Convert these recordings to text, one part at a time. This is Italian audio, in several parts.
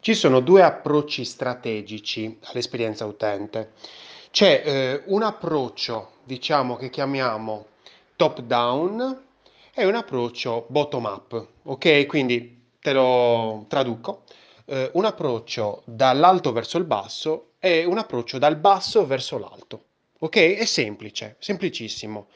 Ci sono due approcci strategici all'esperienza utente. C'è eh, un approccio, diciamo, che chiamiamo top down e un approccio bottom up, ok? Quindi te lo traduco. Eh, un approccio dall'alto verso il basso e un approccio dal basso verso l'alto, ok? È semplice, semplicissimo.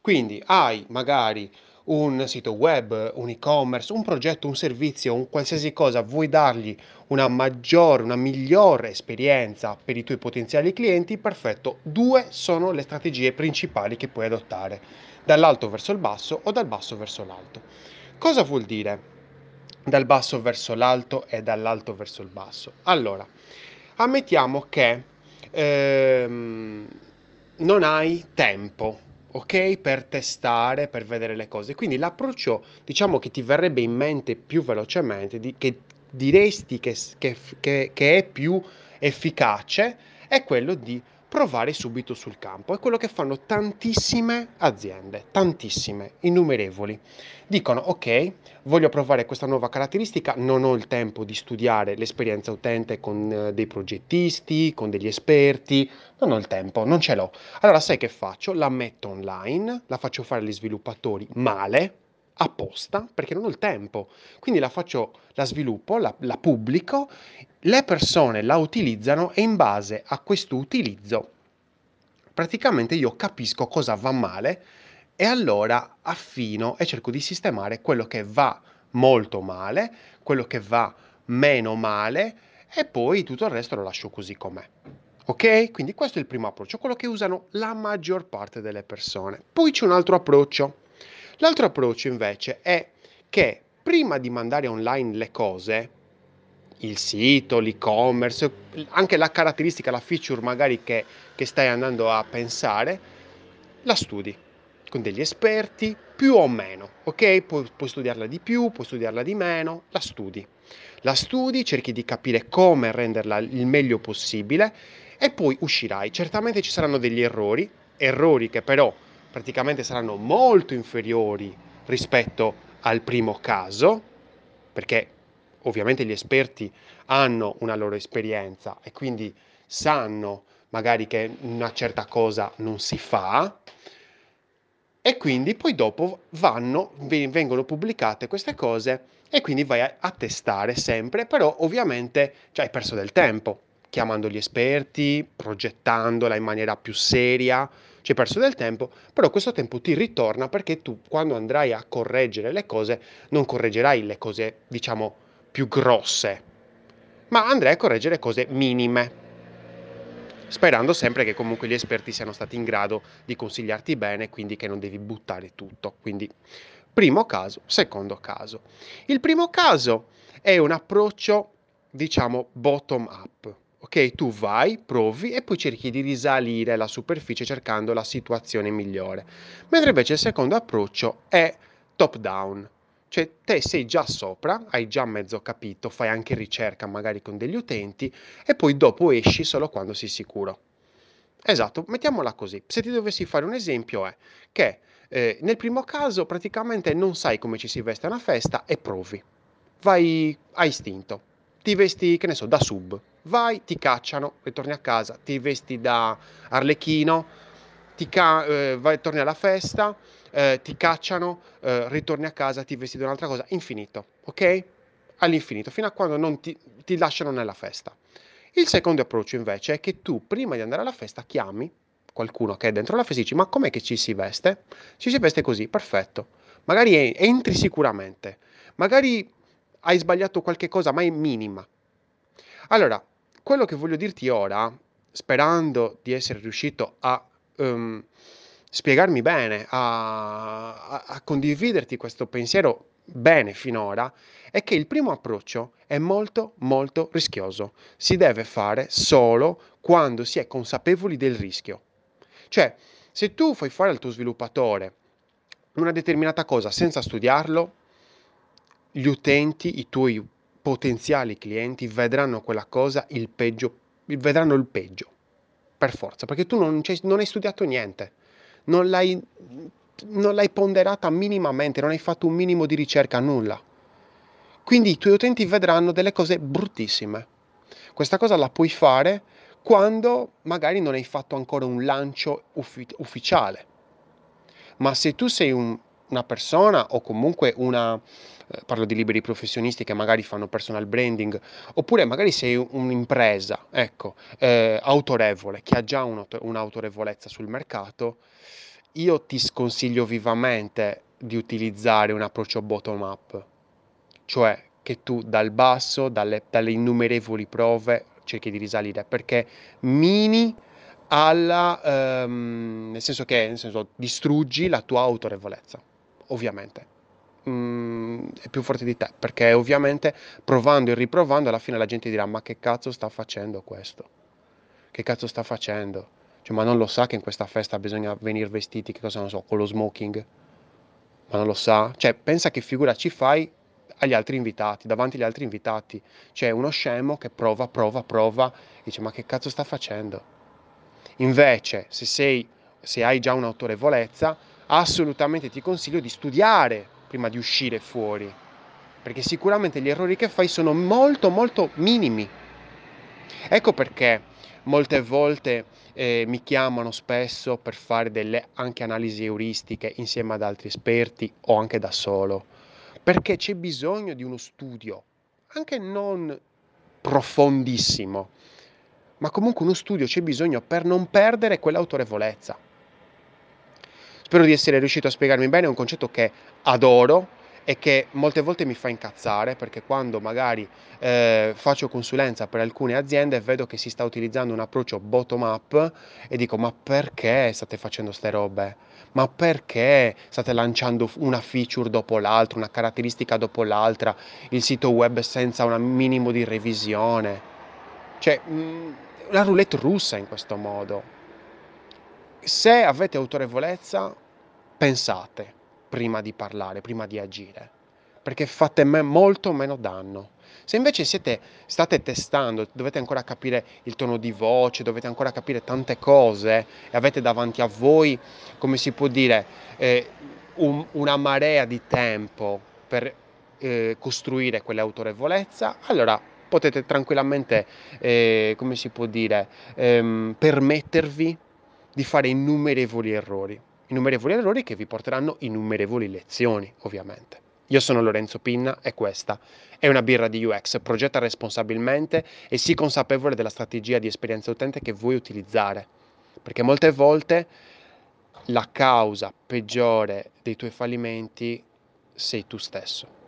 Quindi hai magari un sito web, un e-commerce, un progetto, un servizio, un qualsiasi cosa, vuoi dargli una maggiore, una migliore esperienza per i tuoi potenziali clienti, perfetto. Due sono le strategie principali che puoi adottare, dall'alto verso il basso o dal basso verso l'alto. Cosa vuol dire dal basso verso l'alto e dall'alto verso il basso? Allora, ammettiamo che ehm, non hai tempo ok? Per testare, per vedere le cose. Quindi l'approccio, diciamo che ti verrebbe in mente più velocemente, di, che diresti che, che, che, che è più efficace, è quello di provare subito sul campo. È quello che fanno tantissime aziende, tantissime, innumerevoli. Dicono, ok, voglio provare questa nuova caratteristica, non ho il tempo di studiare l'esperienza utente con eh, dei progettisti, con degli esperti, non ho il tempo, non ce l'ho. Allora sai che faccio? La metto online, la faccio fare agli sviluppatori male, apposta perché non ho il tempo. Quindi la faccio, la sviluppo, la, la pubblico, le persone la utilizzano e in base a questo utilizzo praticamente io capisco cosa va male e allora affino e cerco di sistemare quello che va molto male, quello che va meno male e poi tutto il resto lo lascio così com'è. Ok? Quindi questo è il primo approccio, quello che usano la maggior parte delle persone. Poi c'è un altro approccio L'altro approccio invece è che prima di mandare online le cose, il sito, l'e-commerce, anche la caratteristica, la feature magari che, che stai andando a pensare, la studi con degli esperti più o meno, ok? Pu- puoi studiarla di più, puoi studiarla di meno, la studi. La studi, cerchi di capire come renderla il meglio possibile e poi uscirai. Certamente ci saranno degli errori, errori che però praticamente saranno molto inferiori rispetto al primo caso, perché ovviamente gli esperti hanno una loro esperienza e quindi sanno magari che una certa cosa non si fa e quindi poi dopo vanno, vengono pubblicate queste cose e quindi vai a, testare sempre, però ovviamente già hai perso del tempo chiamando gli esperti, progettandola in maniera più seria, ci hai perso del tempo, però questo tempo ti ritorna perché tu quando andrai a correggere le cose non correggerai le cose, diciamo, più grosse, ma andrai a correggere cose minime, sperando sempre che comunque gli esperti siano stati in grado di consigliarti bene, quindi che non devi buttare tutto. Quindi primo caso, secondo caso. Il primo caso è un approccio, diciamo, bottom up ok? Tu vai, provi e poi cerchi di risalire la superficie cercando la situazione migliore. Mentre invece il secondo approccio è top down, cioè te sei già sopra, hai già mezzo capito, fai anche ricerca magari con degli utenti e poi dopo esci solo quando sei sicuro. Esatto, mettiamola così. Se ti dovessi fare un esempio è che eh, nel primo caso praticamente non sai come ci si veste a una festa e provi. Vai a istinto. Ti vesti, che ne so, da sub vai, ti cacciano, ritorni a casa, ti vesti da arlecchino, ti ca- eh, vai, torni alla festa, eh, ti cacciano, eh, ritorni a casa, ti vesti di un'altra cosa, infinito, ok? All'infinito, fino a quando non ti, ti lasciano nella festa. Il secondo approccio invece è che tu prima di andare alla festa chiami qualcuno che è dentro la festa e dici ma com'è che ci si veste? Ci si veste così, perfetto. Magari entri sicuramente, magari hai sbagliato qualche cosa, ma è minima. Allora, quello che voglio dirti ora, sperando di essere riuscito a um, spiegarmi bene, a, a, a condividerti questo pensiero bene finora, è che il primo approccio è molto molto rischioso. Si deve fare solo quando si è consapevoli del rischio. Cioè, se tu fai fare al tuo sviluppatore una determinata cosa senza studiarlo, gli utenti, i tuoi potenziali clienti vedranno quella cosa il peggio, vedranno il peggio, per forza, perché tu non, non hai studiato niente, non l'hai, non l'hai ponderata minimamente, non hai fatto un minimo di ricerca, nulla. Quindi i tuoi utenti vedranno delle cose bruttissime. Questa cosa la puoi fare quando magari non hai fatto ancora un lancio uffi- ufficiale. Ma se tu sei un, una persona o comunque una, eh, parlo di liberi professionisti che magari fanno personal branding, oppure magari sei un'impresa, ecco, eh, autorevole, che ha già un'autorevolezza sul mercato, io ti sconsiglio vivamente di utilizzare un approccio bottom up, cioè che tu dal basso, dalle, dalle innumerevoli prove, cerchi di risalire, perché mini alla, ehm, nel senso che nel senso, distruggi la tua autorevolezza, ovviamente. Mm, è più forte di te, perché ovviamente provando e riprovando alla fine la gente dirà ma che cazzo sta facendo questo? Che cazzo sta facendo? Cioè, ma non lo sa che in questa festa bisogna venire vestiti, che cosa non so, con lo smoking? Ma non lo sa? Cioè, pensa che figura ci fai agli altri invitati, davanti agli altri invitati. C'è uno scemo che prova, prova, prova, e dice ma che cazzo sta facendo? Invece, se, sei, se hai già un'autorevolezza, assolutamente ti consiglio di studiare prima di uscire fuori, perché sicuramente gli errori che fai sono molto molto minimi. Ecco perché molte volte eh, mi chiamano spesso per fare delle anche analisi euristiche insieme ad altri esperti o anche da solo, perché c'è bisogno di uno studio, anche non profondissimo, ma comunque uno studio c'è bisogno per non perdere quell'autorevolezza. Spero di essere riuscito a spiegarmi bene, è un concetto che adoro e che molte volte mi fa incazzare perché quando magari eh, faccio consulenza per alcune aziende vedo che si sta utilizzando un approccio bottom up e dico ma perché state facendo ste robe? Ma perché state lanciando una feature dopo l'altra, una caratteristica dopo l'altra, il sito web senza un minimo di revisione? Cioè, mh, mm, la roulette russa in questo modo. Se avete autorevolezza, pensate prima di parlare, prima di agire, perché fate molto meno danno. Se invece siete, state testando, dovete ancora capire il tono di voce, dovete ancora capire tante cose e avete davanti a voi, come si può dire, eh, un, una marea di tempo per eh, costruire quell'autorevolezza, allora potete tranquillamente, eh, come si può dire, ehm, permettervi di fare innumerevoli errori innumerevoli errori che vi porteranno innumerevoli lezioni, ovviamente. Io sono Lorenzo Pinna e questa è una birra di UX. Progetta responsabilmente e sii consapevole della strategia di esperienza utente che vuoi utilizzare, perché molte volte la causa peggiore dei tuoi fallimenti sei tu stesso.